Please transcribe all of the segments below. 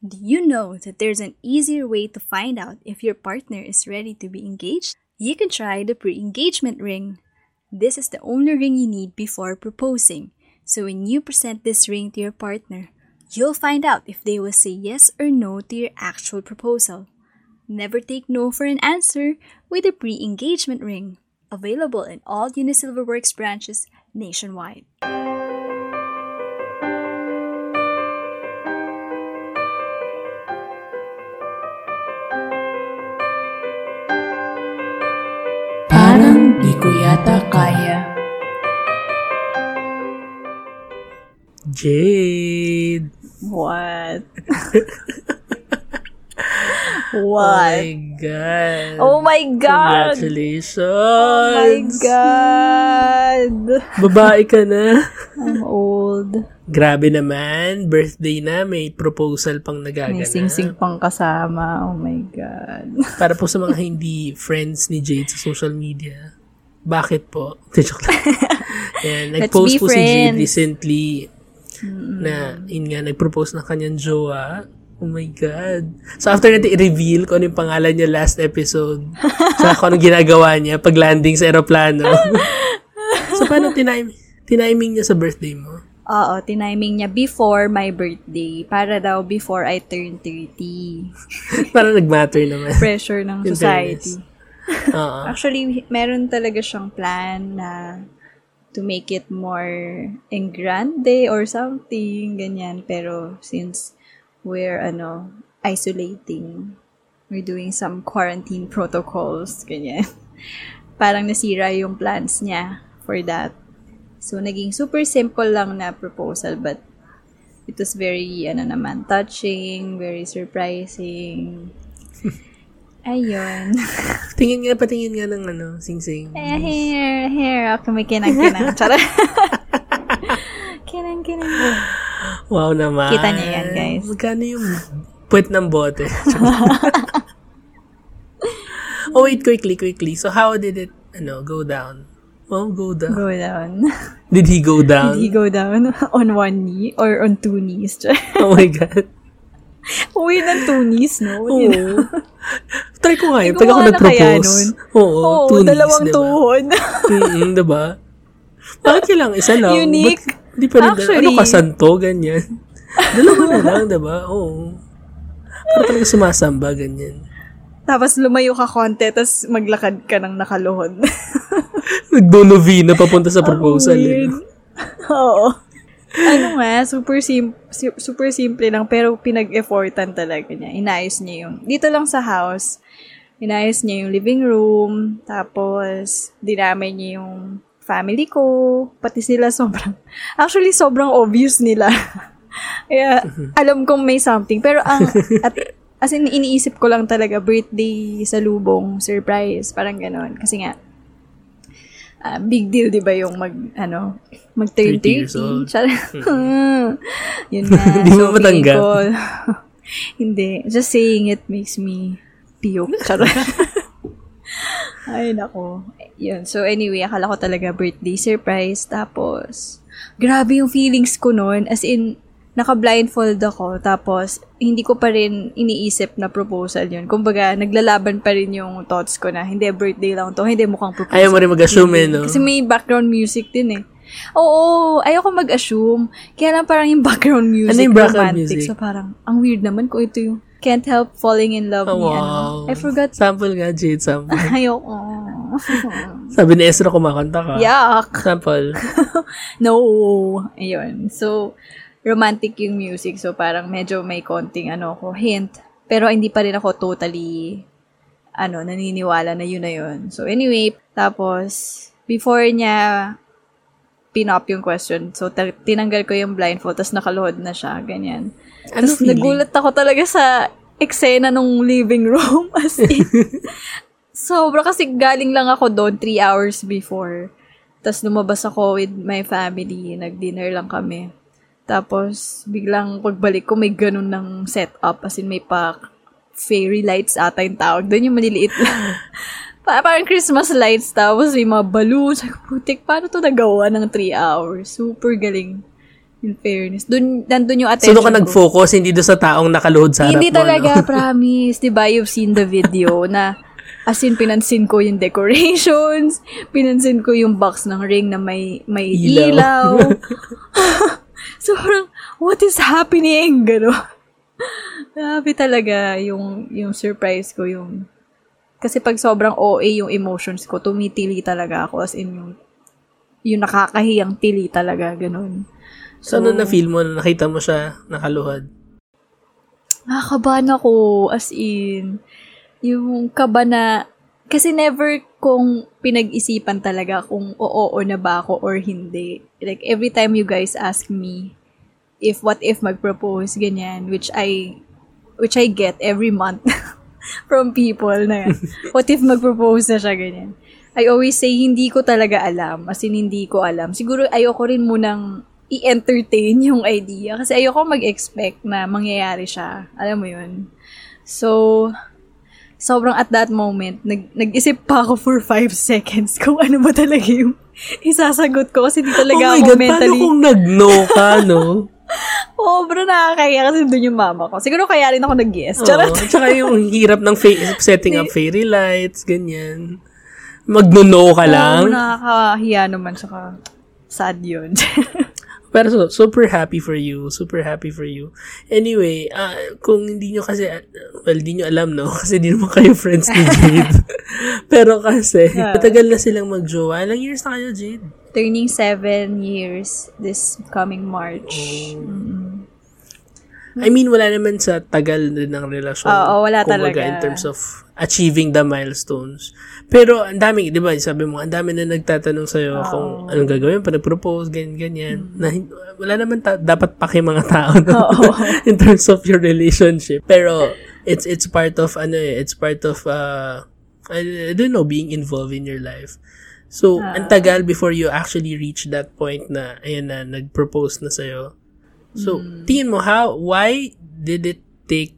Do you know that there's an easier way to find out if your partner is ready to be engaged? You can try the pre engagement ring. This is the only ring you need before proposing. So when you present this ring to your partner, you'll find out if they will say yes or no to your actual proposal. Never take no for an answer with a pre engagement ring. Available in all Unisilverworks branches nationwide. Ko yata kaya. Jade! What? Oh what? my God! Oh my God! Congratulations! Oh my God! Babae ka na. I'm old. Grabe naman. Birthday na. May proposal pang May nagaganap. sing-sing pang kasama. Oh my God. Para po sa mga hindi friends ni Jade sa social media. Bakit po? Joke lang. Yan, nag-post po si Jade recently na, yun nga, nag-propose ng kanyang jowa. Oh my God. So, after natin i-reveal kung ano yung pangalan niya last episode, sa kung anong ginagawa niya pag landing sa aeroplano. so, paano tinime, tiniming niya sa birthday mo? Oo, tiniming niya before my birthday. Para daw before I turn 30. Parang nag-matter naman. Pressure ng society. Oo. Actually, meron talaga siyang plan na to make it more en grande or something, ganyan. Pero since we're, ano, isolating, we're doing some quarantine protocols, ganyan. Parang nasira yung plans niya for that. So, naging super simple lang na proposal, but it was very, ano naman, touching, very surprising. Ayun. Tingin nga, patingin nga ng ano, sing-sing. Eh, here, here. Ako may kinang-kinang. Charot. kinang-kinang. Wow naman. Kita niyo yan, guys. Magkano yung puwet ng bote? oh, wait, quickly, quickly. So, how did it, ano, go down? Oh, go down. Go down. Did he go down? Did he go down on one knee or on two knees? Oh my God. Uwi ng two knees, no? Oo. Try ko nga yun. Pag ako nag-propose. Oo, Oo, two knees, dalawang diba? tuhod. Mm-mm, diba? Bakit kailangan isa lang? Unique. Ba't Di pa rin, Actually- ano ka, santo, ganyan. Dalawa na lang, diba? Oo. Para talaga sumasamba, ganyan. Tapos lumayo ka konti, tapos maglakad ka ng nakaluhod. Nagdonovina papunta sa proposal. Weird. no? Oo. Ano nga, super, sim- si- super simple lang, pero pinag-effortan talaga niya. Inayos niya yung, dito lang sa house, inayos niya yung living room, tapos dinamay niya yung family ko, pati sila sobrang, actually sobrang obvious nila. Kaya, alam kong may something. Pero ang, at, as in, iniisip ko lang talaga, birthday sa lubong, surprise, parang ganon. Kasi nga, ah, big deal, di ba, yung mag, ano, mag 30 30 years old. Yun nga. Hindi mo so, matanggap. feeling ko- Hindi. Just saying it makes me puke. Charot. Ay, nako. Yun. So, anyway, akala ko talaga birthday surprise. Tapos, grabe yung feelings ko noon. As in, naka-blindfold ako. Tapos, hindi ko pa rin iniisip na proposal yun. Kumbaga, naglalaban pa rin yung thoughts ko na, hindi, birthday lang to. Hindi, mukhang proposal. Ayaw mo rin mag-assume eh, no? Kasi may background music din eh. Oo, ayoko mag-assume. Kaya lang parang yung background music, Ano yung background romantic. music? So parang, ang weird naman kung ito yung Can't Help Falling in Love Oh, ni ano. wow. I forgot. Sample nga, Jade, sample. Ayoko. Sabi ni Ezra kumakanta ka. Yuck. Sample. No. Ayun. So, romantic yung music. So, parang medyo may konting ano ko, hint. Pero hindi pa rin ako totally ano, naniniwala na yun na yun. So, anyway, tapos, before niya pinop yung question, so, ta- tinanggal ko yung blindfold, tapos nakaluhod na siya, ganyan. Ano Tapos, feeling? nagulat ako talaga sa eksena nung living room. As in, sobra kasi galing lang ako doon three hours before. Tapos lumabas ako with my family. Nag-dinner lang kami. Tapos, biglang pagbalik ko, may ganun ng setup. As in, may pa fairy lights ata yung tawag. Doon yung maliliit lang. pa- parang Christmas lights. Tapos may mga balloons. Ko, putik, paano to nagawa ng 3 hours? Super galing In fairness. Dun, nandun yung So, attention doon ka nag-focus, hindi doon sa taong nakaluhod sa harap Hindi mo. talaga, no? promise. Diba, you've seen the video na as in, pinansin ko yung decorations, pinansin ko yung box ng ring na may, may Ilaw. ilaw. so, parang, what is happening? Gano. Grabe talaga yung, yung surprise ko, yung, kasi pag sobrang OA yung emotions ko, tumitili talaga ako, as in yung, yung nakakahiyang tili talaga, ganun. So, ano na-feel mo na nakita mo siya nakaluhod? Nakakabahan ako, as in, yung kaba na, kasi never kong pinag-isipan talaga kung oo na ba ako or hindi. Like, every time you guys ask me, if, what if mag-propose, ganyan, which I, which I get every month from people na, what if mag-propose na siya, ganyan. I always say, hindi ko talaga alam. As in, hindi ko alam. Siguro, ayoko rin munang i-entertain yung idea. Kasi ayoko mag-expect na mangyayari siya. Alam mo yun? So, sobrang at that moment, nag, nag-isip pa ako for five seconds kung ano ba talaga yung isasagot ko. Kasi di Oh talaga my ako God, paano mentally... kung nag-no ka, no? Oh, bro, nakakaya kasi doon yung mama ko. Siguro kaya rin ako nag-guess. Oo. Charot. Tsaka yung hirap ng fa- setting up fairy lights, ganyan. Mag-no ka lang. Oo, nakakahiya naman. Tsaka sad yun. Pero so, super happy for you. Super happy for you. Anyway, ah, kung hindi nyo kasi, well, hindi nyo alam, no? Kasi hindi naman kayo friends ni Jade. Pero kasi, matagal na silang mag-jowa. Ilang years na kayo, Jade? Turning seven years this coming March. I mean, wala naman sa tagal din ng relasyon. Oo, wala kumbaga, talaga. in terms of achieving the milestones. Pero, ang dami, di ba, sabi mo, ang dami na nagtatanong sa'yo kung anong gagawin pa, nag-propose, ganyan, ganyan. Na, hin- wala naman ta- dapat paki mga tao no? in terms of your relationship. Pero, it's it's part of, ano eh, it's part of, uh, I, I don't know, being involved in your life. So, ang tagal before you actually reach that point na, ayan na, nag-propose na sa'yo. So, tingin mo, how, why did it take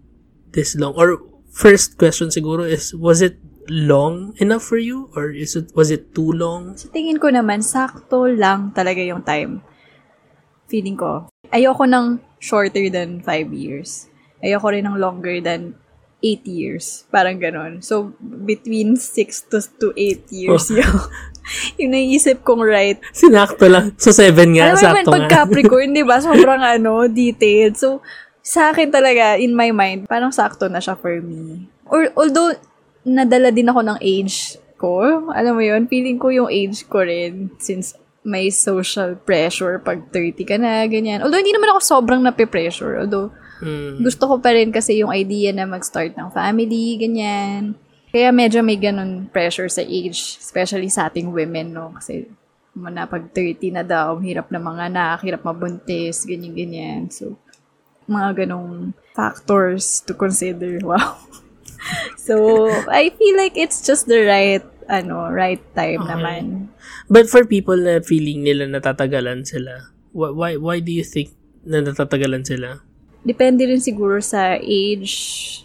this long? Or, first question siguro is, was it long enough for you? Or is it, was it too long? Sa tingin ko naman, sakto lang talaga yung time. Feeling ko. Ayoko ng shorter than five years. Ayoko rin ng longer than eight years. Parang ganon. So, between six to, to eight years Oh. yung, yung naiisip kong right. Sinakto lang. So, seven nga, Alam mo sakto pag. Capricorn, di ba? Sobrang ano, detailed. So, sa akin talaga, in my mind, parang sakto na siya for me. Or, although, nadala din ako ng age ko. Alam mo yun, feeling ko yung age ko rin since may social pressure pag 30 ka na, ganyan. Although, hindi naman ako sobrang nape-pressure. Although, Mm. gusto ko pa rin kasi yung idea na mag-start ng family, ganyan. Kaya medyo may ganun pressure sa age, especially sa ating women, no? Kasi na pag 30 na daw, hirap na mga anak, hirap mabuntis, ganyan-ganyan. So, mga ganong factors to consider. Wow. so, I feel like it's just the right, ano, right time naman. But for people na feeling nila natatagalan sila, why, why, why do you think na natatagalan sila? Depende rin siguro sa age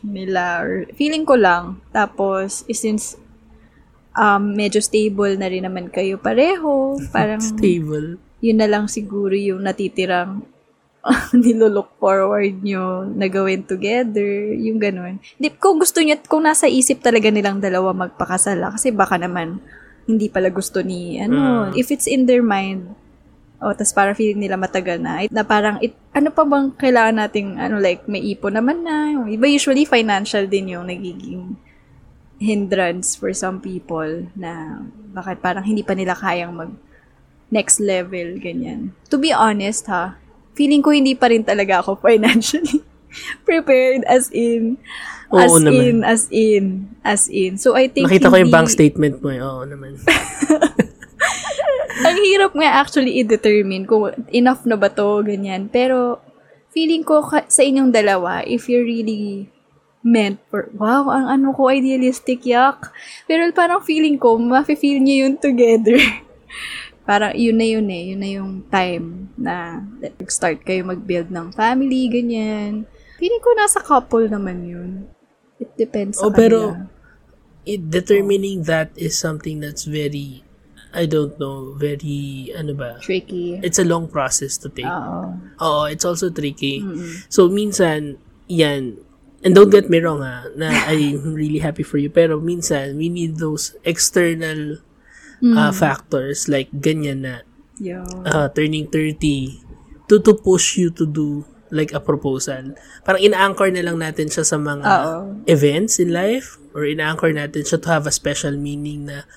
nila. Or feeling ko lang. Tapos, since um, medyo stable na rin naman kayo pareho, parang Stable. yun na lang siguro yung natitirang nilolook forward nyo na gawin together, yung ganun. Di, kung gusto niya, kung nasa isip talaga nilang dalawa magpakasala, kasi baka naman hindi pala gusto ni, ano, if it's in their mind, oh, tas parang feeling nila matagal na, it- na parang, it, ano pa bang kailangan nating, ano, like, may ipon naman na, yung iba usually financial din yung nagiging hindrance for some people na bakit parang hindi pa nila kayang mag next level, ganyan. To be honest, ha, feeling ko hindi pa rin talaga ako financially prepared as in, as Oo naman. in, as in, as in. So, I think Nakita ko yung hindi- bank statement mo. eh. Oo naman. ang hirap nga actually i-determine kung enough na ba to, ganyan. Pero, feeling ko ka- sa inyong dalawa, if you're really meant for, wow, ang ano ko, idealistic, yak. Pero parang feeling ko, mafe-feel niyo yun together. parang yun na yun eh, yun na yung time na start kayo mag-build ng family, ganyan. Feeling ko nasa couple naman yun. It depends sa Oh, pero- kanila. It, determining that is something that's very I don't know, very, ano ba, Tricky. it's a long process to take. Oo. Oo, it's also tricky. So, minsan, yan, and don't get me wrong ha, na I'm really happy for you, pero minsan, we need those external uh, factors, like ganyan na, Yo. uh, turning 30, to, to push you to do like a proposal. Parang ina-anchor na lang natin siya sa mga Oo. events in life or ina-anchor natin siya to have a special meaning na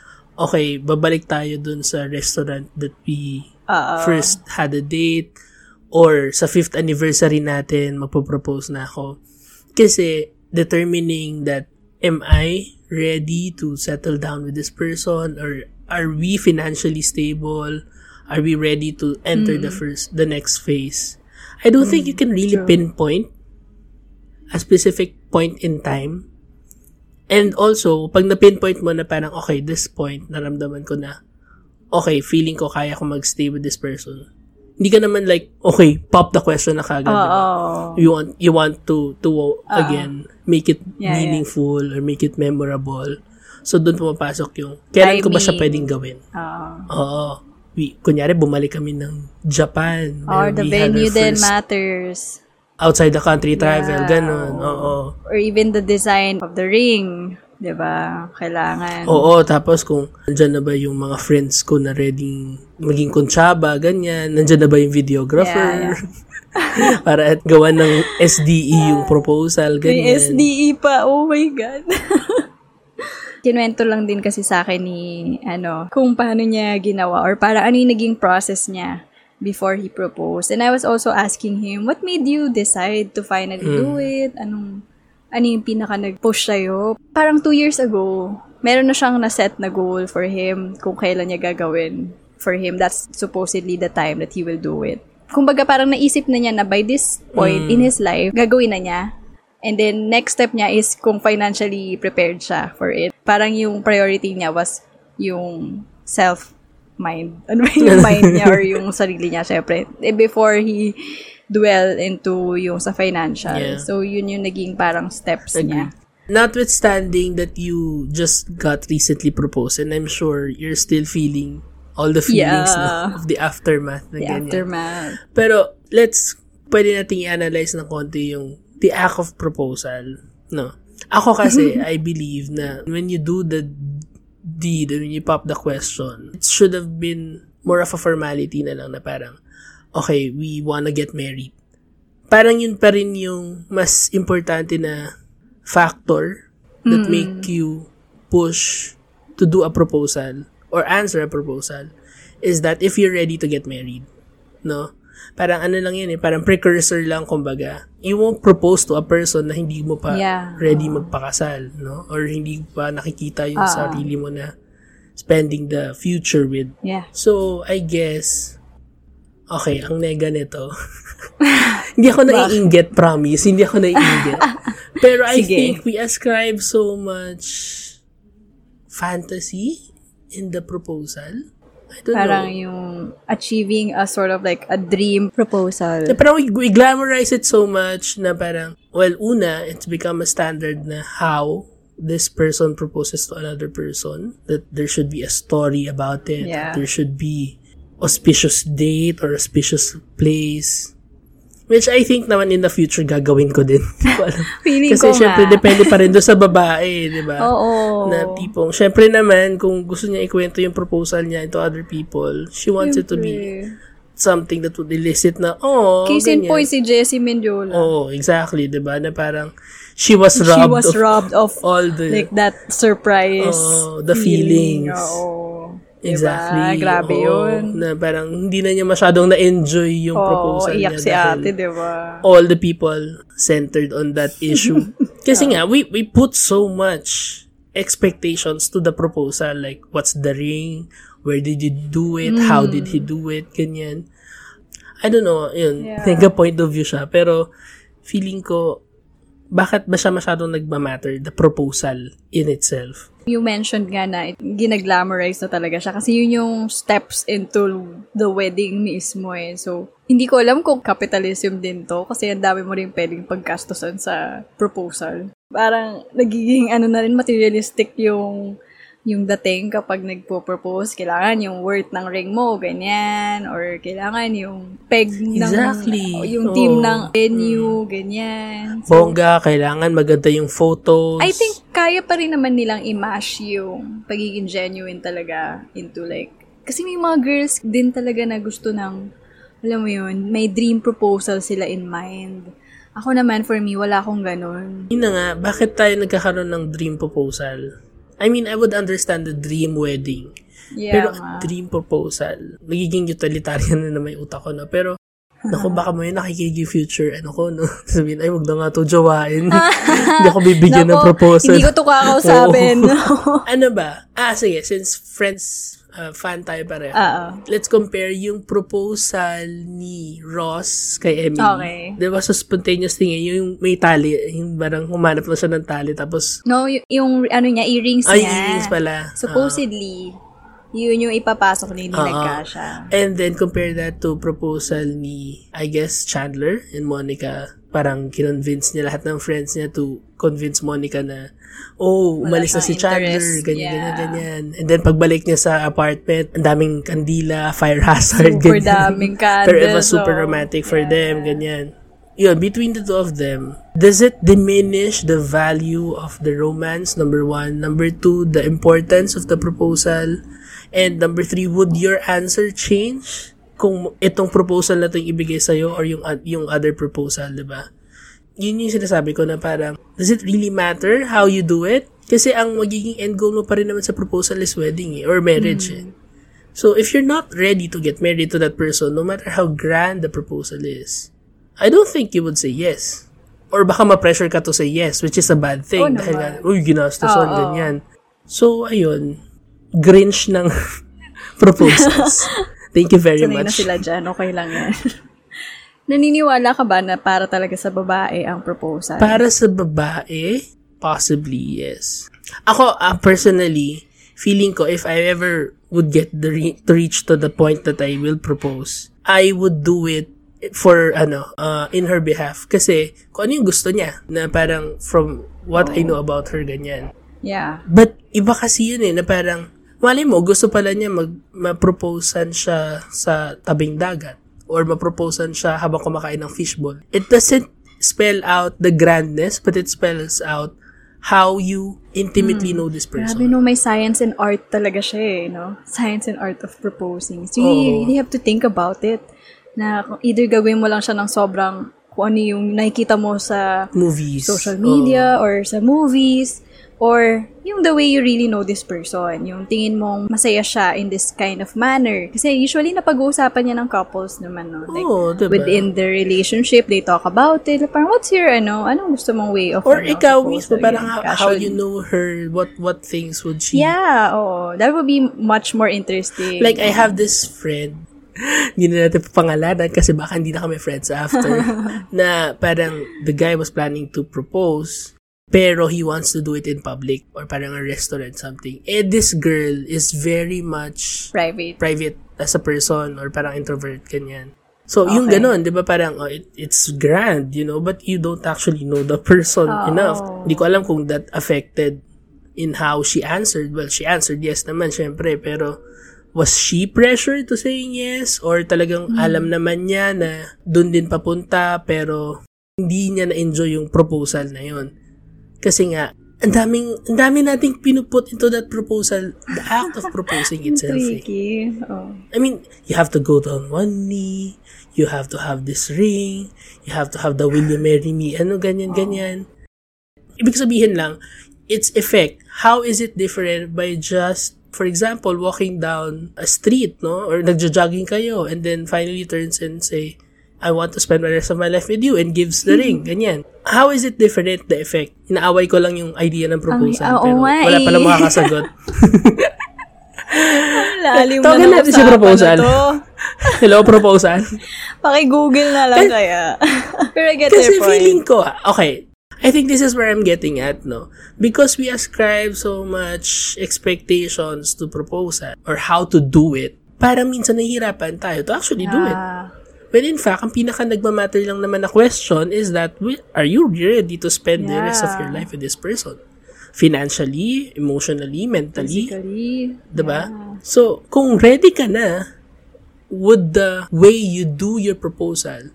okay, babalik tayo dun sa restaurant that we Oo. first had a date or sa fifth anniversary natin magpo-propose na ako. Kasi determining that am I ready to settle down with this person or are we financially stable? Are we ready to enter the first the next phase? I don't think you can really pinpoint a specific point in time. And also, pag na-pinpoint mo na parang, okay, this point, naramdaman ko na, okay, feeling ko kaya ko magstay with this person. Hindi ka naman like, okay, pop the question na kagad. Oo. diba? You want, you want to, to again, make it Yeah, yeah. meaningful or make it memorable. So, doon pumapasok yung, kailan ko ba siya pwedeng gawin? Oo. Oo. We, kunyari, bumalik kami ng Japan. Or the venue first matters. Outside the country travel, Yeah. ganun. Oo. Or even the design of the ring. 'di ba? Kailangan. Oo, tapos kung nandyan na ba yung mga friends ko na ready maging kontsaba, ganyan. Nandyan na ba yung videographer? Yeah, Para at gawa ng SDE yung proposal, May ganyan. SDE pa. Oh my God. Kinuwento lang din kasi sa akin ni, ano, kung paano niya ginawa or para ano yung naging process niya before he proposed. And I was also asking him, what made you decide to finally do it? Anong, ano yung pinaka nag-push sa'yo? Parang two years ago, meron na siyang na-set na goal for him kung kailan niya gagawin for him. That's supposedly the time that he will do it. Kumbaga parang naisip na niya na by this point in his life, gagawin na niya. And then, next step niya is kung financially prepared siya for it. Parang yung priority niya was yung self-mind. Ano ba yung mind niya or yung sarili niya, syempre. Eh, before he dwell into yung sa financial. Yeah. So, yun yung naging parang steps niya. Notwithstanding that you just got recently proposed and I'm sure you're still feeling all the feelings Yeah. no, of the aftermath na The ganyan. aftermath. Pero, let's, pwede nating i-analyze ng konti yung the act of proposal. No. Ako kasi, I believe na when you do the deed, when you pop the question, it should have been more of a formality na lang na parang, okay, we wanna get married. Parang yun pa rin yung mas importante na factor that make you push to do a proposal or answer a proposal is that if you're ready to get married, no? Parang ano lang yun eh, parang precursor lang kumbaga. You won't propose to a person na hindi mo pa Yeah. ready magpakasal, no? Or hindi pa nakikita yung Ah. sarili mo na spending the future with. Yeah. So, I guess, okay, ang nega nito, hindi ako naiinggit, promise. Hindi ako naiinggit. Pero I Sige. think we ascribe so much fantasy in the proposal. Don't Parang know. yung achieving a sort of like a dream proposal. Na parang we, we glamorize it so much na parang, well, una, it's become a standard na how this person proposes to another person. That there should be a story about it. Yeah. There should be auspicious date or auspicious place. Which I think naman in the future gagawin ko din. Feeling Kasi ko syempre nga. depende pa rin doon sa babae, di ba? Oo. Na tipong, syempre naman, kung gusto niya ikwento yung proposal niya to other people, she wants it to be something that would elicit na, oh, Case in ganyan. point, si Jessie Mendiola. Oh, exactly, 'di ba? Na parang she was robbed She was of robbed of all the like that surprise Oh, the feelings. Oo. Exactly. Diba? Grabe Oo, yun. Na parang hindi na niya masyadong na-enjoy yung Oo, proposal iyak niya si ate, diba? all the people centered on that issue. Kasi nga, we, we put so much expectations to the proposal. Like, what's the ring? Where did you do it? How did he do it? Ganyan. I don't know, yun. Yeah. Nega point of view siya. Pero, feeling ko, bakit ba siya masyadong nagmamatter? The proposal in itself. You mentioned nga na ginaglamorize na talaga siya kasi yun yung steps into the wedding mismo eh. So, hindi ko alam kung capitalism din to kasi ang dami mo rin pwedeng paggastosan sa proposal. Parang nagiging ano na rin materialistic yung yung dating kapag nagpo-propose, kailangan yung worth ng ring mo, ganyan, or kailangan yung peg ng, Exactly. yung Oo. team ng venue, ganyan. So, Bongga, kailangan maganda yung photos. I think kaya pa rin naman nilang i-mash yung pagiging genuine talaga into like, kasi may mga girls din talaga na gusto ng, alam mo yun, may dream proposal sila in mind. Ako naman, for me, wala akong ganun. Yun na nga, bakit tayo nagkakaroon ng dream proposal? I mean, I would understand the dream wedding. Yeah, pero nga. a dream proposal, magiging utilitarian na na may utak ko na. Pero, naku, baka mo yun nakikinig yung future, ano ko, no? Sabihin, ay, wag na nga to jowain. Hindi ako bibigyan ng Nako, proposal. Hindi ko to kakausapin. ano ba? Ah, sige, since friends, uh, fan tayo pareho. Oo. Let's compare yung proposal ni Ross kay Emily. Okay. Di ba, so spontaneous thing eh, yung may tali, yung parang humanap na siya ng tali, tapos, No, y- yung ano niya, earrings ay, niya. earrings pala. Supposedly, yun yung ipapasok ni Oo. nagkasya. And then compare that to proposal ni, I guess, Chandler and Monica. Parang kinonvince niya lahat ng friends niya to convince Monica na, oh, Wala umalis na si Chandler, interest. ganyan, Yeah. ganyan, ganyan. And then pagbalik niya sa apartment, ang daming kandila, fire hazard, Super ganyan. daming candles. Pero it was super so, romantic for yeah. them, ganyan. Yun, between the two of them, does it diminish the value of the romance, number one? Number two, the importance of the proposal? And number three, would your answer change kung itong proposal na itong ibigay sa'yo or yung, yung other proposal, di ba? Yun yung sinasabi ko na parang, does it really matter how you do it? Kasi ang magiging end goal mo pa rin naman sa proposal is wedding eh, or marriage eh. So, if you're not ready to get married to that person, no matter how grand the proposal is, I don't think you would say yes. Or baka ma-pressure ka to say yes, which is a bad thing. Oo dahil naman. nga, uy, ginastosan, Oo. ganyan. So, ayun. Grinch ng proposals. Thank you very Sanay na much. sila dyan. Okay lang yan. Naniniwala ka ba na para talaga sa babae ang proposal? Para sa babae, possibly yes. Ako, ah, personally, feeling ko if I ever would get the re- to reach to the point that I will propose, I would do it for ano uh, in her behalf kasi kung ano yung gusto niya na parang from what I know about her ganyan yeah. but iba kasi yun eh na parang mali mo gusto pala niya mag ma-proposean siya sa tabing dagat or ma-proposean siya habang kumakain ng fishball it doesn't spell out the grandness but it spells out how you intimately know this Grabe person no, may science and art talaga siya eh, no? Science and art of proposing. So, you Oo. really have to think about it. Na either gawin mo lang siya ng sobrang kung ano yung nakikita mo sa movies social media or sa movies or yung the way you really know this person. Yung tingin mong masaya siya in this kind of manner. Kasi usually napag-uusapan niya ng couples naman, no? Like, Oo, diba? within the relationship, they talk about it. Parang, what's your, ano, anong gusto mong way of, or ano, ikaw mismo parang how, how you know her what what things would she Yeah, oo. That would be much more interesting. Like, I have this friend, hindi na natin pangalanan kasi baka hindi na kami friends after, na parang the guy was planning to propose, pero he wants to do it in public or parang a restaurant something. Eh, this girl is very much private. private as a person or parang introvert, ganyan. So, yung Okay. ganon, di ba parang, oh, it, it's grand, you know, but you don't actually know the person Oo. enough. Hindi ko alam kung that affected in how she answered. Well, she answered yes naman, syempre, pero was she pressured to saying yes? Or talagang alam naman niya na dun din papunta, pero hindi niya na-enjoy yung proposal na yon Kasi nga, ang daming, ang dami nating pinuput into that proposal, the act of proposing itself. eh. Tricky. Oh. I mean, you have to go down one knee, you have to have this ring, you have to have the will you marry me, ano, ganyan, ganyan. Ibig sabihin lang, its effect, how is it different by just, for example, walking down a street, no? Or nagja-jogging kayo, and then finally turns and say, I want to spend the rest of my life with you and gives the ring, ganyan. How is it different, the effect? Inaaway ko lang yung idea ng proposal, Ay, oo pero nga wala eh. pala makakasagot. Lalim Tawagan na natin si proposal. na. Hello, proposal? Paki-google na lang kaya. Pero I get Kasi feeling ko, okay, I think this is where I'm getting at, no? Because we ascribe so much expectations to proposal or how to do it, parang minsan nahihirapan tayo to actually do it. Ah, When in fact, ang pinaka nagmamatter lang naman na question is that, are you ready to spend the rest of Yeah. your life with this person? Financially, emotionally, mentally. Physically. Diba? So, kung ready ka na, would the way you do your proposal,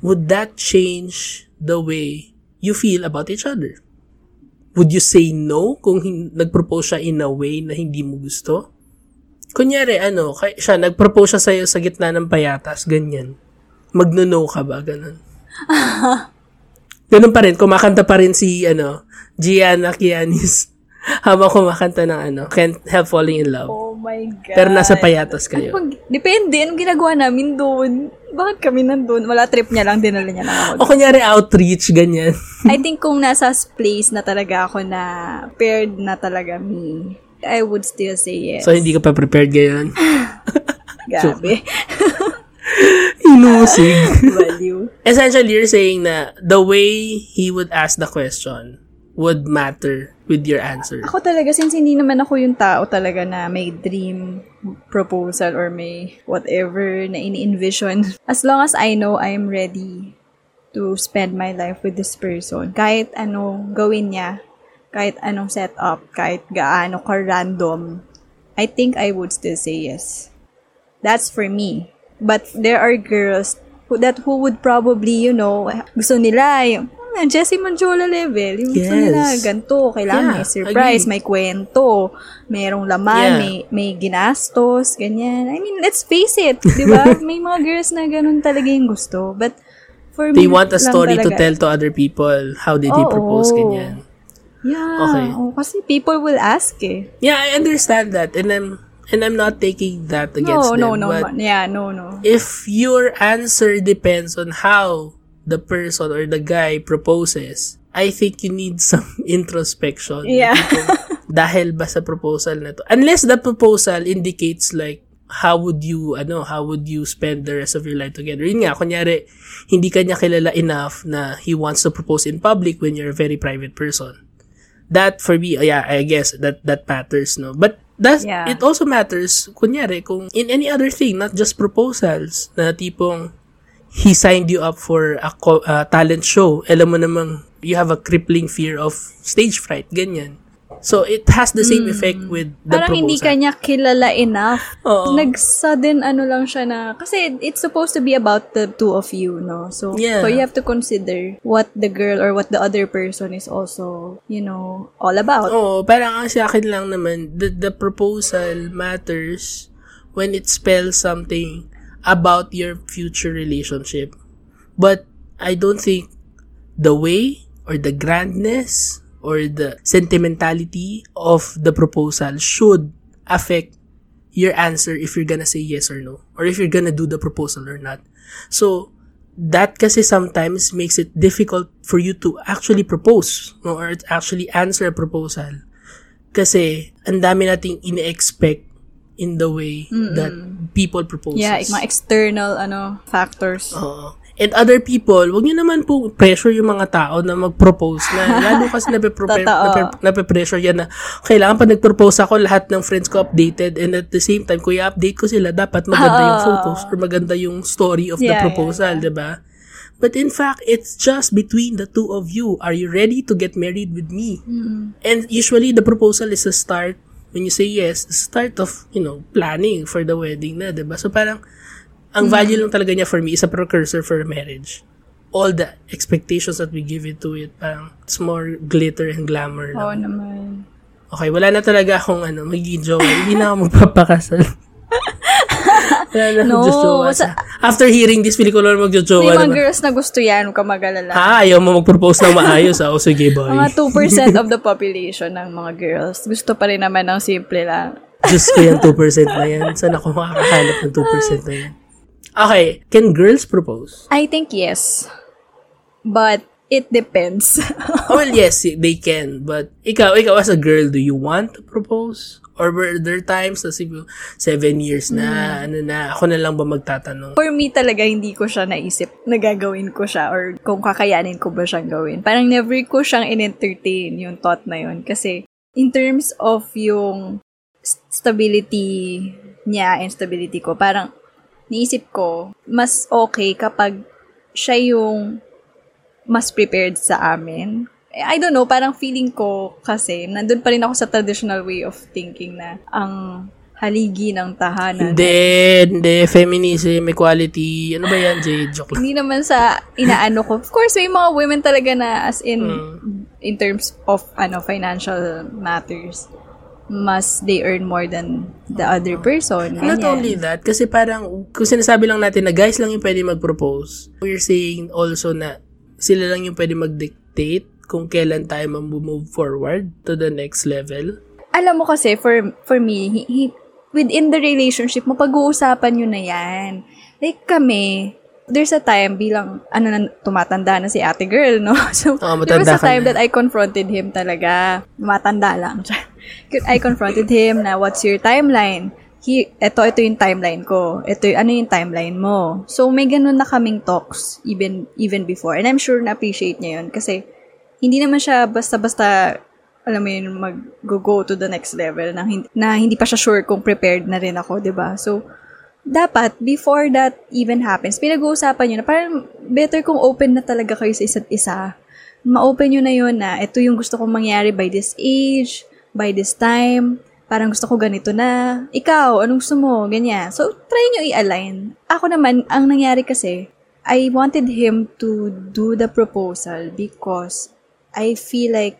would that change the way you feel about each other? Would you say no kung hin- nag-propose siya in a way na hindi mo gusto? Kunyari, ano, kay, siya, nag-propose siya sa'yo sa gitna ng payatas, ganyan. Magno-no ka ba? Ganun. Ganun pa rin, kumakanta pa rin si, ano, Gianna Kianis. Habang kumakanta ng, ano, Can't Help Falling in Love. Oh my God. Pero nasa payatas Ano kayo. pag, depende, anong ginagawa namin doon? Bakit kami nandun? Wala trip niya lang, dinala niya lang ako. O kunyari outreach, ganyan. I think kung nasa place na talaga ako na paired na talaga me, I would still say yes. So, hindi ka pa prepared ngayon. Gabi. Inusig. Value. Essentially, you're saying na the way he would ask the question would matter with your answer. Ako talaga, since hindi naman ako yung tao talaga na may dream proposal or may whatever na ini-envision. As long as I know I'm ready to spend my life with this person, kahit ano gawin niya, kahit anong setup, kahit gaano ka random, I think I would still say yes. That's for me. But there are girls who, that who would probably, you know, gusto nila yung ah, Jessie Manjola level. Yung gusto Yes. nila ganito. Kailangan Yeah, may surprise, agree. may kwento, merong laman, Yeah. may, may ginastos, ganyan. I mean, let's face it, di ba? may mga girls na ganun talaga yung gusto. But for They me want a story to talaga- tell to other people. How did he Oo. propose, ganyan. Yeah. Okay. Oh, kasi people will ask eh. Yeah, I understand that. And I'm, and I'm not taking that against No, no, them. no. but ma- Yeah, no, no. if your answer depends on how the person or the guy proposes, I think you need some introspection. Yeah. Dahil ba sa proposal na to? Unless the proposal indicates like, how would you, ano, how would you spend the rest of your life together? Yun nga, kunyari, hindi ka niya kilala enough na he wants to propose in public when you're a very private person. That, for me, yeah, I guess, that, that matters, no? But, that, Yeah. it also matters, kunyari, kung in any other thing, not just proposals, na tipong, he signed you up for a co- a talent show. Alam mo namang, you have a crippling fear of stage fright, ganyan. So, it has the same effect with the Parang proposal. hindi ka niya kilala enough. Oo. Nag-sudden ano lang siya na, kasi it's supposed to be about the two of you, no? So, Yeah. so you have to consider what the girl or what the other person is also, you know, all about. Oo, parang ang sa akin lang naman, the, the proposal matters when it spells something about your future relationship. But I don't think the way or the grandness or the sentimentality of the proposal should affect your answer if you're gonna say yes or no. Or if you're gonna do the proposal or not. So, that kasi sometimes makes it difficult for you to actually propose no, or actually answer a proposal. Kasi, ang dami nating ine-expect in the way that people propose. Yeah, it's mga external ano factors. Oo. And other people, wag niyo naman po pressure yung mga tao na mag-propose na. Lalo kasi Totoo. nape- nape-pressure yan na kailangan pa nag-propose ako, lahat ng friends ko updated and at the same time, kuya update ko sila, dapat maganda yung photos or maganda yung story of the Yeah, proposal, di ba? But in fact, it's just between the two of you. Are you ready to get married with me? And usually, the proposal is a start. When you say yes, the start of, you know, planning for the wedding na, diba? So parang, ang value lang talaga niya for me is a precursor for marriage. All the expectations that we give it to it, parang, it's more glitter and glamour. Oo lang. naman. Okay, wala na talaga akong ano, magiging jowa. Hindi na ako magpapakasal. wala na No, jowa. sa- After hearing this, pili ko lang magjojowa yung mga naman. girls na gusto yan, huwag ka mag-alala. Ha, ayaw mo mag-propose ng maayos. Ah, o sige, boy. Mga 2% of the population ng mga girls. Gusto pa rin naman ng simple lang. Diyos ko yung 2% na yan. Saan ako makakahanap ng 2% na yan? Okay, can girls propose? I think yes. But it depends. well, yes, they can. But ikaw, ikaw as a girl, do you want to propose? Or were there times na siguro seven years na, ano na, ako na lang ba magtatanong? For me talaga, hindi ko siya naisip na gagawin ko siya or kung kakayanin ko ba siyang gawin. Parang never ko siyang in-entertain yung thought na yun. Kasi in terms of yung st- stability niya and stability ko, parang niisip ko, mas okay kapag siya yung mas prepared sa amin. I don't know, parang feeling ko kasi, nandun pa rin ako sa traditional way of thinking na ang haligi ng tahanan. Hindi, hindi. Feminism, equality. Ano ba yan, Jade? Joke lang. Hindi naman sa inaano ko. Of course, may mga women talaga na as in, in terms of ano financial matters, mas they earn more than the other person. Not Ganyan. only that, kasi parang, kung sinasabi lang natin na guys lang yung pwede mag-propose, we're saying also na sila lang yung pwede mag-dictate kung kailan tayo mag-move forward to the next level. Alam mo kasi, for, for me, he, he- within the relationship mo, pag-uusapan nyo na yan. Like kami, there's a time bilang, ano na, tumatanda na si ate girl, no? So, Oo, there was a time na. that I confronted him talaga. Matanda lang. I confronted him na, what's your timeline? He, eto, ito yung timeline ko. Ito, y- ano yung timeline mo? So, may ganun na kaming talks even, even before. And I'm sure na-appreciate niya yun kasi hindi naman siya basta-basta alam mo yun, mag-go to the next level na hindi, na hindi pa siya sure kung prepared na rin ako, 'di ba So, dapat, before that even happens, pinag-uusapan nyo na parang better kung open na talaga kayo sa isa't isa. Ma-open nyo na yun na ito yung gusto kong mangyari by this age, by this time, parang gusto ko ganito na. Ikaw, anong gusto mo? Ganyan. So, try nyo i-align. Ako naman, ang nangyari kasi, I wanted him to do the proposal because I feel like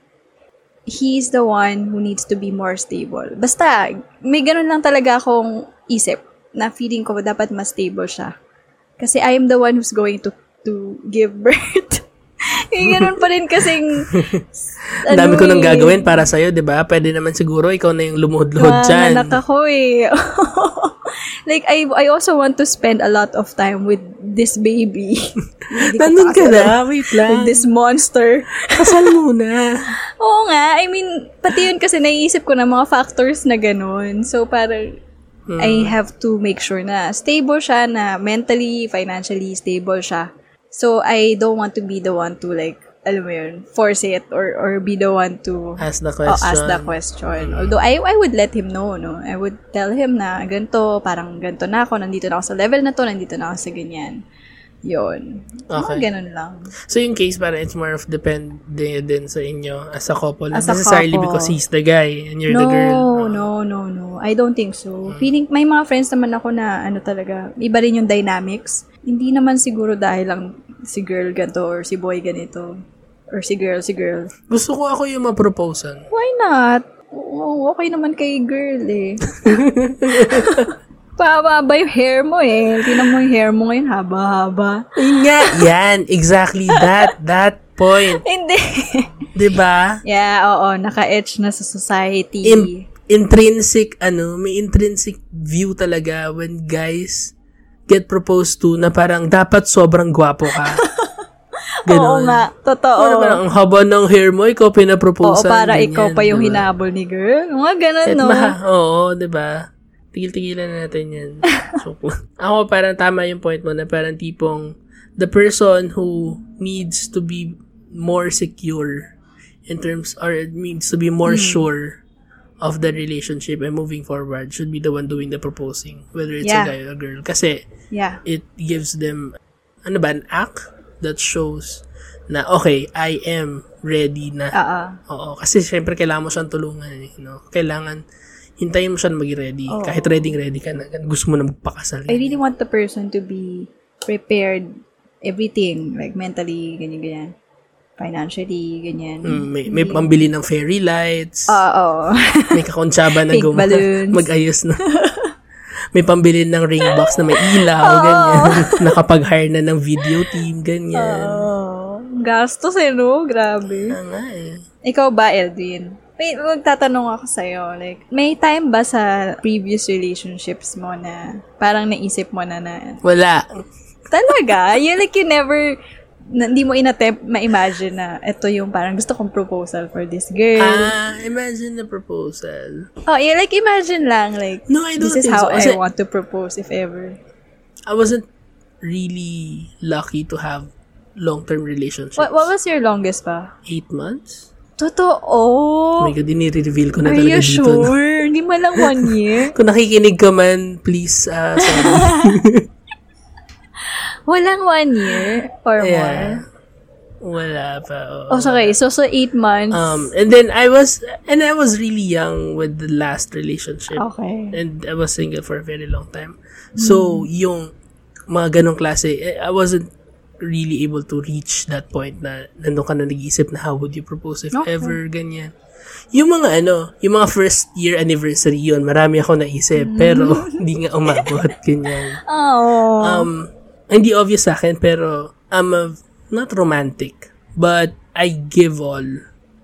he's the one who needs to be more stable. Basta, may ganun lang talaga akong isip na feeling ko dapat mas stable siya. Kasi I am the one who's going to to give birth. May ganun pa rin kasing... Ang dami ko nang eh, gagawin para sa'yo, di ba? Pwede naman siguro ikaw na yung lumuhod-luhod dyan. anak ako eh. like, I, I also want to spend a lot of time with this baby. Nandun ka na, wait With lang. this monster. Kasal muna. Oo nga. I mean, pati yun kasi naiisip ko na mga factors na ganun. So, parang, I have to make sure na stable siya, na mentally, financially stable siya. So, I don't want to be the one to like, alam mo yun, force it or or be the one to Ask the oh, question. ask the question. Although, I, I would let him know, no? I would tell him na, ganito, parang ganito na ako, nandito na ako sa level na to, nandito na ako sa ganyan. Yun. Okay. Mga ganun lang. So, yung case, parang it's more of depende din sa inyo as a couple. As a necessarily couple. because he's the guy and you're no, the girl. no, no, no. I don't think so. Feeling, may mga friends naman ako na, ano talaga, iba rin yung dynamics. Hindi naman siguro dahil lang si girl ganito or si boy ganito. Or si girl, si girl. Gusto ko ako yung ma-proposean. Why not? Oo, okay naman kay girl eh. Pababa yung hair mo eh. Tingnan mo yung hair mo ngayon, haba-haba. Yun nga, yan, exactly that, that point. Hindi. 'Di ba? yeah, oo, naka-etch na sa society. In- intrinsic, ano, may intrinsic view talaga when guys get proposed to na parang dapat sobrang gwapo ka. Oo Ganon. nga, totoo. Ano parang ang haba ng hair mo, ikaw Oo, pinaproposean. para ganyan, ikaw pa yung diba? hinabol ni girl. Mga ganun, Et no? ma- oo, di ba? Tigil-tigilan na natin yan. So, ako parang tama yung point mo na parang tipong the person who needs to be more secure in terms or needs to be more Hmm. sure of the relationship and moving forward should be the one doing the proposing whether it's Yeah. a guy or a girl kasi Yeah. it gives them ano ba an act that shows na okay I am ready na Oo. Oo, kasi syempre kailangan mo siyang tulungan, eh, no? Kailangan hintayin mo siya na maging ready. Oo. Kahit ready ready ka na, gusto mo na magpakasal. I really want the person to be prepared everything, like mentally, ganyan-ganyan. Financially, ganyan. Mm, may, may pambili ng fairy lights, Oo. may kakontsaba na Pink guma- balloons. mag-ayos na. may pambili ng ring box na may ilaw, ganyan. Nakapag-hire na ng video team, ganyan. Oo. Gastos eh, no? Grabe. Ah, nga eh. Ikaw ba, Eldrin? May magtatanong ako sa'yo, like, may time ba sa previous relationships mo na parang naisip mo na na, Wala. talaga? You like, you never, na, hindi mo inattempt ma-imagine na ito yung parang gusto kong proposal for this girl. Ah, imagine the proposal. oh, yeah, like, imagine lang, like, No, I don't this is how so. I Kasi- want to propose if ever. I wasn't really lucky to have long-term relationships. What, what was your longest pa? Eight months? Totoo? Oh my God, dinire-reveal ko na Are talaga you dito. sure? Hindi mo lang one year? Kung nakikinig ka man, please, uh, sorry. Walang one year or more? yeah. Wala pa. oo. Oh, okay. So, so eight months. Um, and then I was, and I was really young with the last relationship. okay. And I was single for a very long time. So, yung mga ganong klase, eh, I wasn't really able to reach that point na nandun ka na nag-iisip na how would you propose if Okay. ever, ganyan. Yung mga ano, yung mga first year anniversary yun, marami ako naisip, pero hindi nga umabot, ganyan. Oh. Um, hindi obvious sa akin, pero I'm a, not romantic, but I give all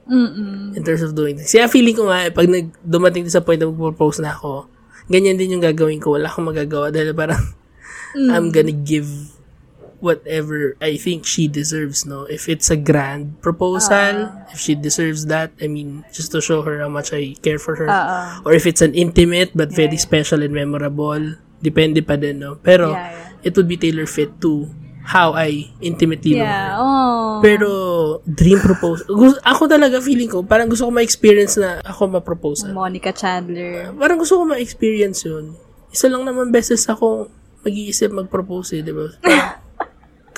Mm-mm. in terms of doing things. Kaya feeling ko nga, eh, pag nag, dumating sa point na mag-propose na ako, ganyan din yung gagawin ko. Wala akong magagawa dahil parang I'm gonna give whatever I think she deserves, no? If it's a grand proposal, if she deserves that, I mean, just to show her how much I care for her. Ah, Or if it's an intimate but very special and memorable, depende pa din, no? Pero, Yeah, yeah. it would be tailor-fit to how I intimately know her. yeah. Oh. Pero, dream proposal. Ako talaga feeling ko, parang gusto ko ma-experience na ako ma-propose. Monica Chandler. Parang gusto ko ma-experience yun. Isa lang naman beses ako mag-iisip mag-propose eh, di ba?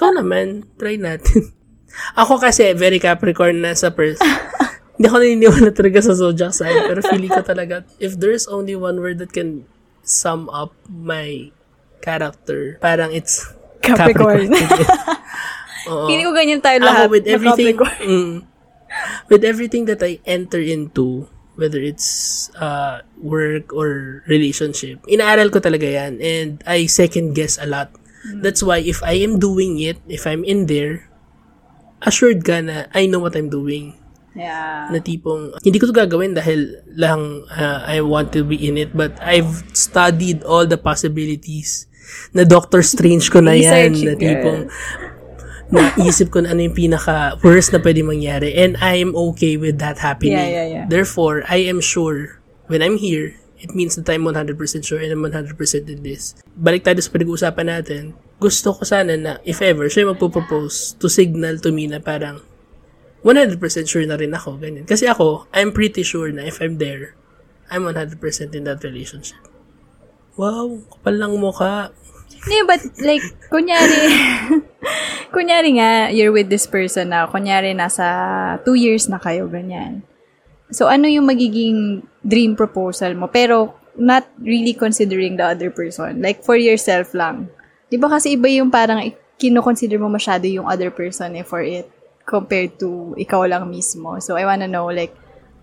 Ikaw naman, try natin. ako kasi, very Capricorn na sa person. Hindi ako naniniwala talaga sa zodiac sign, pero feeling ko talaga, if there's only one word that can sum up my character, parang it's Capricorn. Oo. Feeling ko ganyan tayo lahat. Ako with everything, Capricorn. mm, with everything that I enter into, whether it's uh, work or relationship, inaaral ko talaga yan. And I second guess a lot. That's why if I am doing it, if I'm in there, assured ka na I know what I'm doing. Yeah. Na tipong, hindi ko to gagawin dahil lang uh, I want to be in it, but I've studied all the possibilities. Na Doctor Strange ko na yan. Na tipong, naisip ko na ano yung pinaka worst na pwede mangyari and I am okay with that happening. Yeah, yeah, yeah. Therefore, I am sure when I'm here, it means that I'm 100% sure and I'm 100% in this. Balik tayo sa pinag-uusapan natin. Gusto ko sana na, if ever, siya magpo-propose to signal to me na parang 100% sure na rin ako. Ganyan. Kasi ako, I'm pretty sure na if I'm there, I'm 100% in that relationship. Wow, kapal lang mukha. Hindi, but like, kunyari, kunyari nga, you're with this person na, kunyari nasa two years na kayo, ganyan. So, ano yung magiging dream proposal mo? Pero, not really considering the other person. Like, for yourself lang. Di ba kasi iba yung parang kino-consider mo masyado yung other person eh, for it compared to ikaw lang mismo. So, I wanna know, like,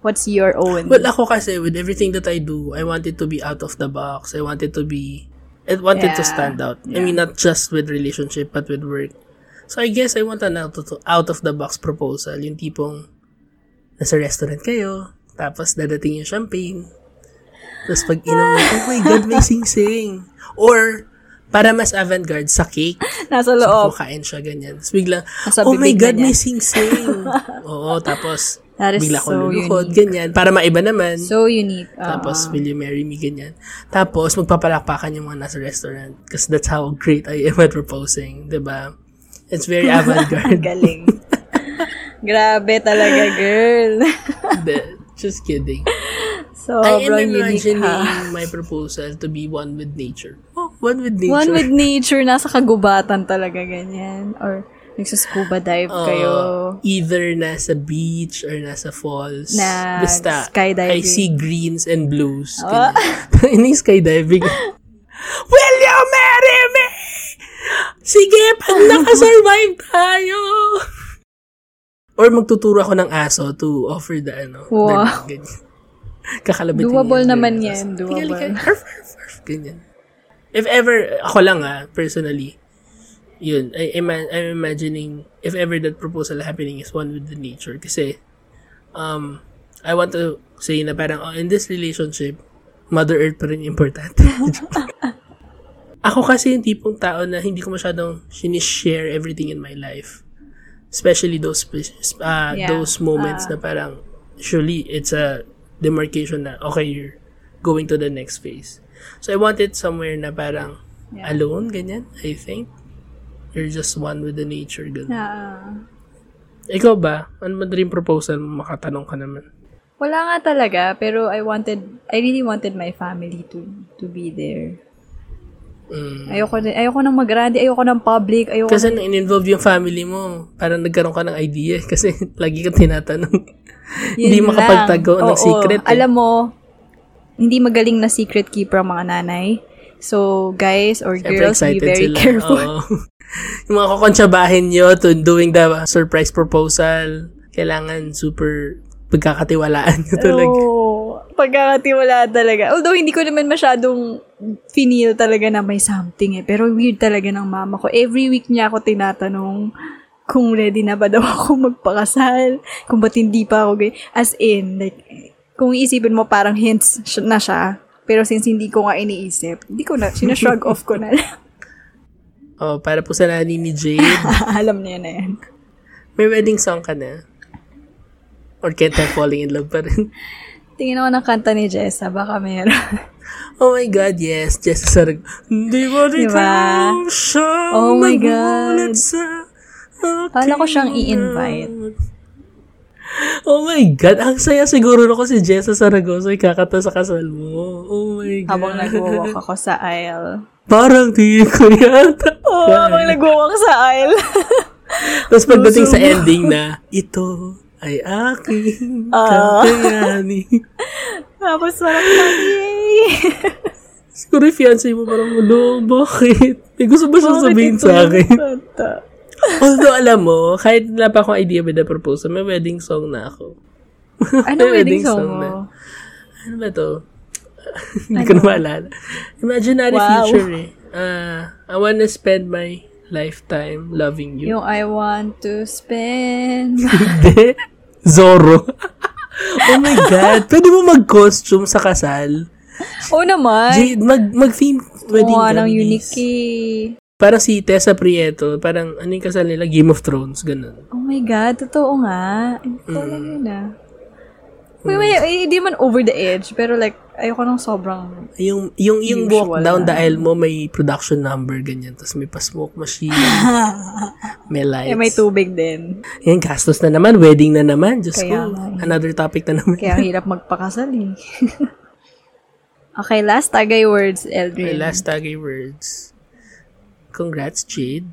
what's your own? Well, ako kasi, with everything that I do, I want it to be out of the box. I want it to be, I want it to Yeah. stand out. I mean, not just with relationship, but with work. So, I guess I want an out of, out of the box proposal. Yung tipong, nasa restaurant kayo, tapos dadating yung champagne. Tapos pag inom mo, oh my God, may sing-sing. Or, para mas avant-garde, sa cake. Nasa So, loob. kukain siya ganyan. Tapos biglang, Nasa oh my God, niya." may sing-sing. Oo, tapos, That is bigla ko so luluhod, unique. ganyan. Para maiba naman. So unique. Uh, Tapos, will you marry me, ganyan. Tapos, magpapalakpakan yung mga nasa restaurant. Because that's how great I am at proposing. ba? It's very avant-garde. Galing. Grabe talaga, girl. Hindi, Just kidding. I am Sobrang unique imagining my proposal to be one with nature. Oh, one with nature. One with nature, nasa kagubatan talaga ganyan. Or nagsuscuba dive Oo. kayo. either nasa beach or nasa falls. Na Basta, skydiving. I see greens and blues. Ganyan. Ini skydiving. Will you marry me? Sige, pag nakasurvive tayo. Or magtuturo ako ng aso to offer the ano. Wow. the- ganyan. Kakalabitin Doable niya. naman yan, Tapos, doable. "Halika, halika." Arf, arf, arf. Ganyan. If ever, ako lang ah, personally, yun, I, ima- I'm imagining if ever that proposal happening is one with the nature. Kasi, um, I want to say na parang, oh, in this relationship, Mother Earth pa rin importante. Ako kasi yung tipong tao na hindi ko masyadong sinishare everything in my life. Especially those uh, Yeah. those moments Ah. na parang surely it's a demarcation na okay, you're going to the next phase. So I want it somewhere na parang Yeah. alone, ganyan, I think. You're just one with the nature, ganyan. Ah. Ikaw ba? Ano ba dream proposal? Makatanong ka naman. Wala nga talaga, pero I wanted, I really wanted my family to to be there. Mm. Ayoko, din- ayoko nang mag-grande, ayoko ng public, ayoko Kasi nung in-involve yung family mo, parang nagkaroon ka ng idea. Kasi lagi kang tinatanong. Hindi makapagtago lang. ng Oo. secret. eh. Alam mo, hindi magaling na secret keeper ang mga nanay. So, guys or Siyempre girls, be very sila. careful. Oo. yung mga kukontsabahin nyo to doing the surprise proposal, kailangan super pagkakatiwalaan nyo talaga. Oo. Pagkakatiwala talaga. Although, hindi ko naman masyadong finil talaga na may something eh. Pero weird talaga ng mama ko. Every week niya ako tinatanong kung ready na ba daw ako magpakasal. Kung ba't hindi pa ako gay. As in, like, kung iisipin mo parang hints na siya. Pero since hindi ko nga iniisip, hindi ko na, sinashrug off ko na lang. Oh, para po sa nani ni Jade, Alam niya na yan. may wedding song ka na? Or can't help falling in love pa rin? Tingin ako ng kanta ni Jessa, baka meron. Oh my God, yes. Jess Sarag. Hindi mo rin Diba? siya Oh my God. sa Kala ko siyang i-invite. Oh my God, ang saya siguro na ko si Jessa Saragoso ikakata sa kasal mo. Oh my God. Habang nag-walk ako sa aisle. Parang di ko yata. Oo, oh, habang nag-walk sa aisle. Tapos pagdating sa ending na, ito ay aking Ah. kakayanin. Tapos parang, yay! Siguro yung fiancé mo parang, ano, bakit? May gusto ba siyang sabihin sa akin? Although, alam mo, kahit wala pa akong idea with the proposal, may wedding song na ako. Ano May wedding song mo? na. Ano ba to? Hindi ko na maalala. Imaginary Wow. future eh. Ah, I wanna spend my lifetime loving you. Yung I want to spend... Hindi. Zorro. oh my God. Pwede mo mag-costume sa kasal. Oo naman. Jade, mag, mag-theme wedding Gumawa ng unique eh. Parang si Tessa Prieto, parang ano yung kasal nila? Game of Thrones, ganun. Oh my God, totoo nga. Hindi ko alam yun ah. Hindi man over the edge, pero like, ayoko nang sobrang... Yung, yung, yung Usual walk down na. the aisle mo, may production number, ganyan. Tapos may pa-smoke machine. may lights. Eh, may tubig din. Yan, gastos na naman. Wedding na naman. Diyos Kaya ko. eh. Another topic na naman. Kaya hirap magpakasal eh. okay, last tagay words, Eldrin. last tagay words. Congrats, Jade.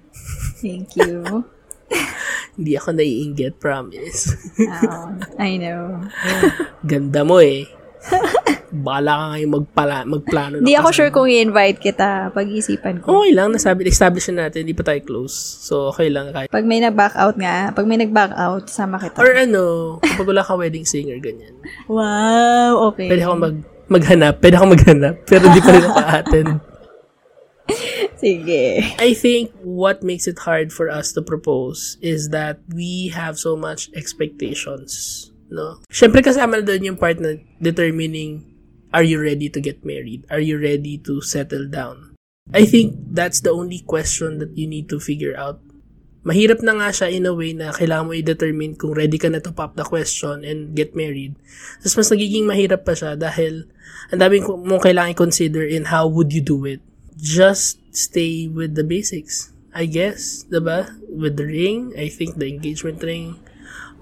Thank you. Hindi ako naiinggit, promise. Oh, I know. Ganda mo eh. Bala ka ngayon magpala, magplano. Hindi ako sure kung i-invite kita. Pag-isipan ko. Okay lang, nasabi, establish na natin, hindi pa tayo close. So, okay lang. Kahit. Pag may nag-back out nga, pag may nag-back out, sama kita. Or ano, kapag wala ka wedding singer, ganyan. wow, okay. Pwede ako mag, maghanap. Pwede ako maghanap. Pero di pa rin ako attend. Sige. I think what makes it hard for us to propose is that we have so much expectations. No? Siyempre kasama na doon yung part na determining are you ready to get married? Are you ready to settle down? I think that's the only question that you need to figure out. Mahirap na nga siya in a way na kailangan mo i-determine kung ready ka na to pop the question and get married. Tapos mas nagiging mahirap pa siya dahil ang daming mong kailangan i-consider in how would you do it. Just stay with the basics. I guess, 'di ba? With the ring, I think the engagement ring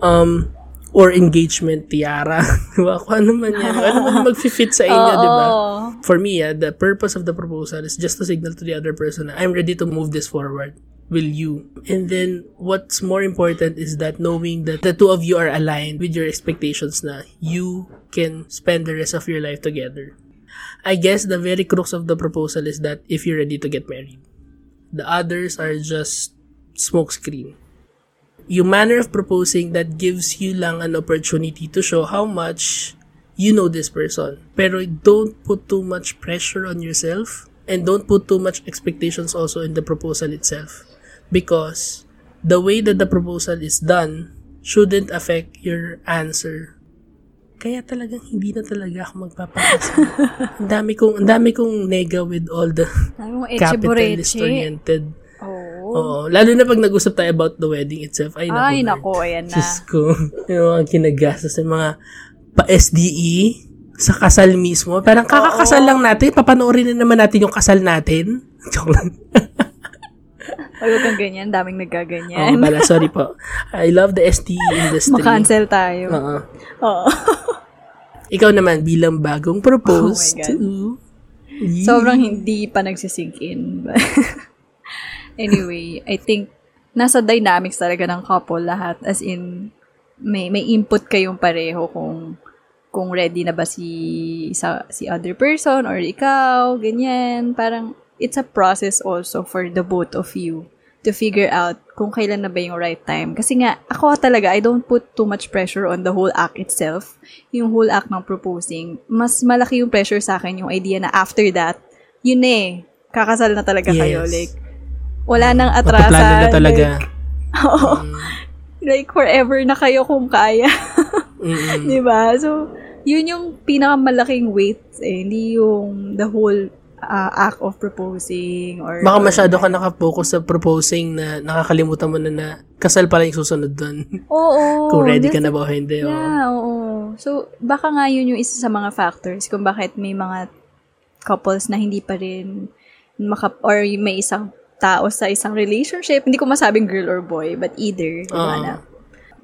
um or engagement tiara. diba? Kung ano man yan. Ano man mag-fit sa inyo, di ba? Oo. For me, ah, the purpose of the proposal is just to signal to the other person na I'm ready to move this forward. Will you? And then, what's more important is that knowing that the two of you are aligned with your expectations na you can spend the rest of your life together. I guess the very crux of the proposal is that if you're ready to get married. The others are just smokescreen yung manner of proposing that gives you lang an opportunity to show how much you know this person. Pero don't put too much pressure on yourself and don't put too much expectations also in the proposal itself. Because the way that the proposal is done shouldn't affect your answer. Kaya talagang hindi na talaga ako magpapakasal. ang dami kong, ang dami kong nega with all the capitalist-oriented Oo. Oo. Lalo na pag nag-usap tayo about the wedding itself. Ay, naku. Ay, nako, ayan na. Diyos ko. Yung mga kinagastos ng mga pa-SDE sa kasal mismo. Parang kakakasal lang natin. Papanoorin na naman natin yung kasal natin. Joke lang. Ay, huwag kang ganyan. Daming Oo, nagkaganyan. pala. Sorry po. I love the SDE industry. Makancel tayo. Oo. Oo. Ikaw naman, bilang bagong proposed Oh to Sobrang hindi pa nagsisink in. anyway, I think nasa dynamics talaga ng couple lahat. As in, may, may input kayong pareho kung kung ready na ba si sa, si other person or ikaw, ganyan. Parang it's a process also for the both of you to figure out kung kailan na ba yung right time. Kasi nga, ako talaga, I don't put too much pressure on the whole act itself. Yung whole act ng proposing. Mas malaki yung pressure sa akin yung idea na after that, yun eh, kakasal na talaga kayo. Yes. Like, wala nang atrasan. Mapaplano na talaga. Like, oo. like, forever na kayo kung kaya. Mm-mm. Di ba? So, yun yung pinakamalaking weight eh. Hindi yung the whole uh, act of proposing or... Baka masyado ka nakapokus sa proposing na nakakalimutan mo na na kasal pala yung susunod doon. Oo. Kung ready ka na ba o hindi. Yeah, oo. So, baka nga yun yung isa sa mga factors kung bakit may mga couples na hindi pa rin maka, or may isang tao sa isang relationship, hindi ko masabing girl or boy, but either, di ba, Oo. na,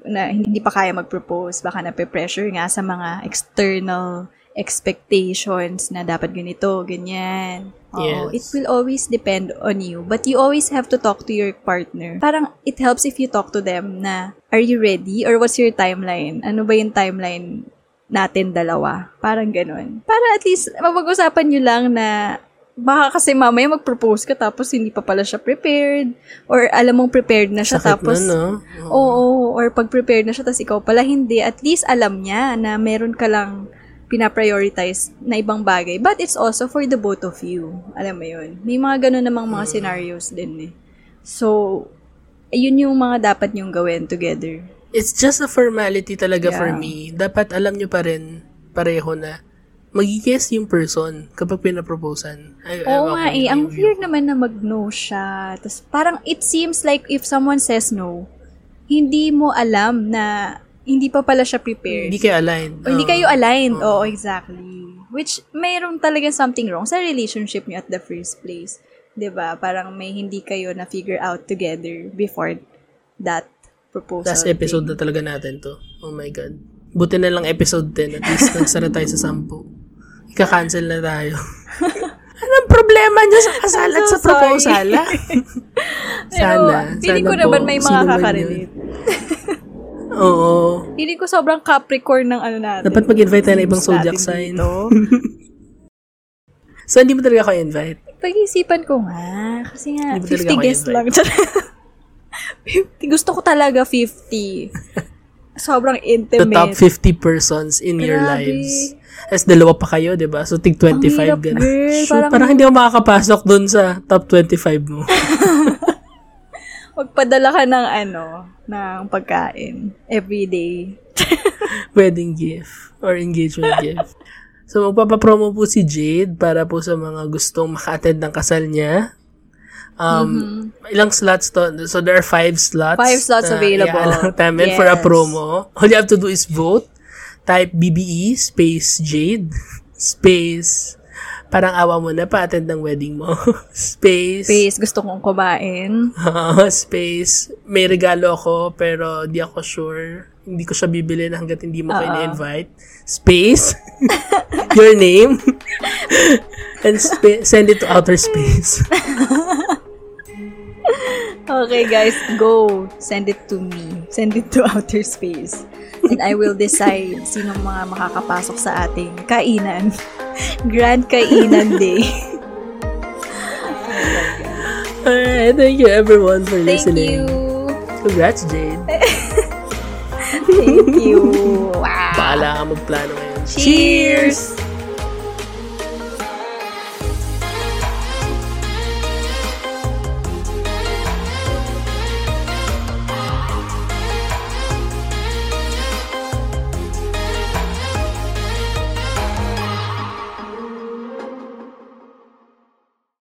na hindi pa kaya mag-propose, baka nape-pressure nga sa mga external expectations na dapat ganito, ganyan. Oo, Yes. it will always depend on you. But you always have to talk to your partner. Parang it helps if you talk to them na, are you ready? Or what's your timeline? Ano ba yung timeline natin dalawa? Parang ganun. Para at least, mapag-usapan nyo lang na baka kasi mamaya mag-propose ka tapos hindi pa pala siya prepared or alam mong prepared na siya Sakit tapos na, no? Oo, or pag prepared na siya, tapos ikaw pala hindi, at least alam niya na meron ka lang pinaprioritize na ibang bagay. But it's also for the both of you. Alam mo yun. May mga ganun namang mga scenarios din eh. So, yun yung mga dapat nyong gawin together. It's just a formality talaga for Yeah. me. Dapat alam nyo pa rin, pareho na, mag-guess yung person kapag pinaproposan. Ay, Oo nga eh. Ang weird naman na mag-no siya. Tapos parang it seems like if someone says no, hindi mo alam na hindi pa pala siya prepared. Hindi kayo aligned. O hindi Oo. kayo aligned. Oo, exactly. Which, mayroon talaga something wrong sa relationship niyo at the first place. 'Di ba Parang may hindi kayo na-figure out together before that proposal. Last episode na thing. talaga natin to. Oh my God. Buti na lang episode 10. At least nagsara tayo sa 10. Ika-cancel na tayo. Anong problema niyo sa kasal at so sa proposal? ah? Pero, sana. feeling sana ko naman may mga kakarelate. Oo. Feeling ko sobrang Capricorn ng ano natin. Dapat mag-invite tayo ng ibang zodiac sign. So, hindi mo talaga ako invite. Pag-isipan ko nga. Kasi nga, Hindi mo talaga 50 ako guests lang. 50. Gusto ko talaga 50. Sobrang The intimate. top 50 persons in your Grabe. lives. As dalawa pa kayo, di ba? So, tig 25 Ang hirap, ganun. girl. Parang- parang, hindi ako makakapasok dun sa top 25 mo. Magpadala ka ng ano, ng pagkain. Every day. Wedding gift or engagement gift. So, magpapapromo po si Jade para po sa mga gustong maka-attend ng kasal niya. Um, Ilang slots to? So, there are five slots. Mm-hmm. Five slots available. namin for a Yes. promo. All you have to do is vote. Type BBE space Jade space parang awa mo na pa-attend ng wedding mo. space. Space, gusto kong kumain. Space. May regalo ako, pero di ako sure. Hindi ko siya bibili hanggat hindi mo ko Oo. invite Space. Your name. And spa- send it to outer space. Okay, guys, go. Send it to me. Send it to outer space. And I will decide sino mga makakapasok sa ating kainan. Grand Kainan Day. Alright, thank you everyone for Thank listening. you. Congrats, Jade. Thank you. Wow. Baala ka magplano ngayon. Cheers!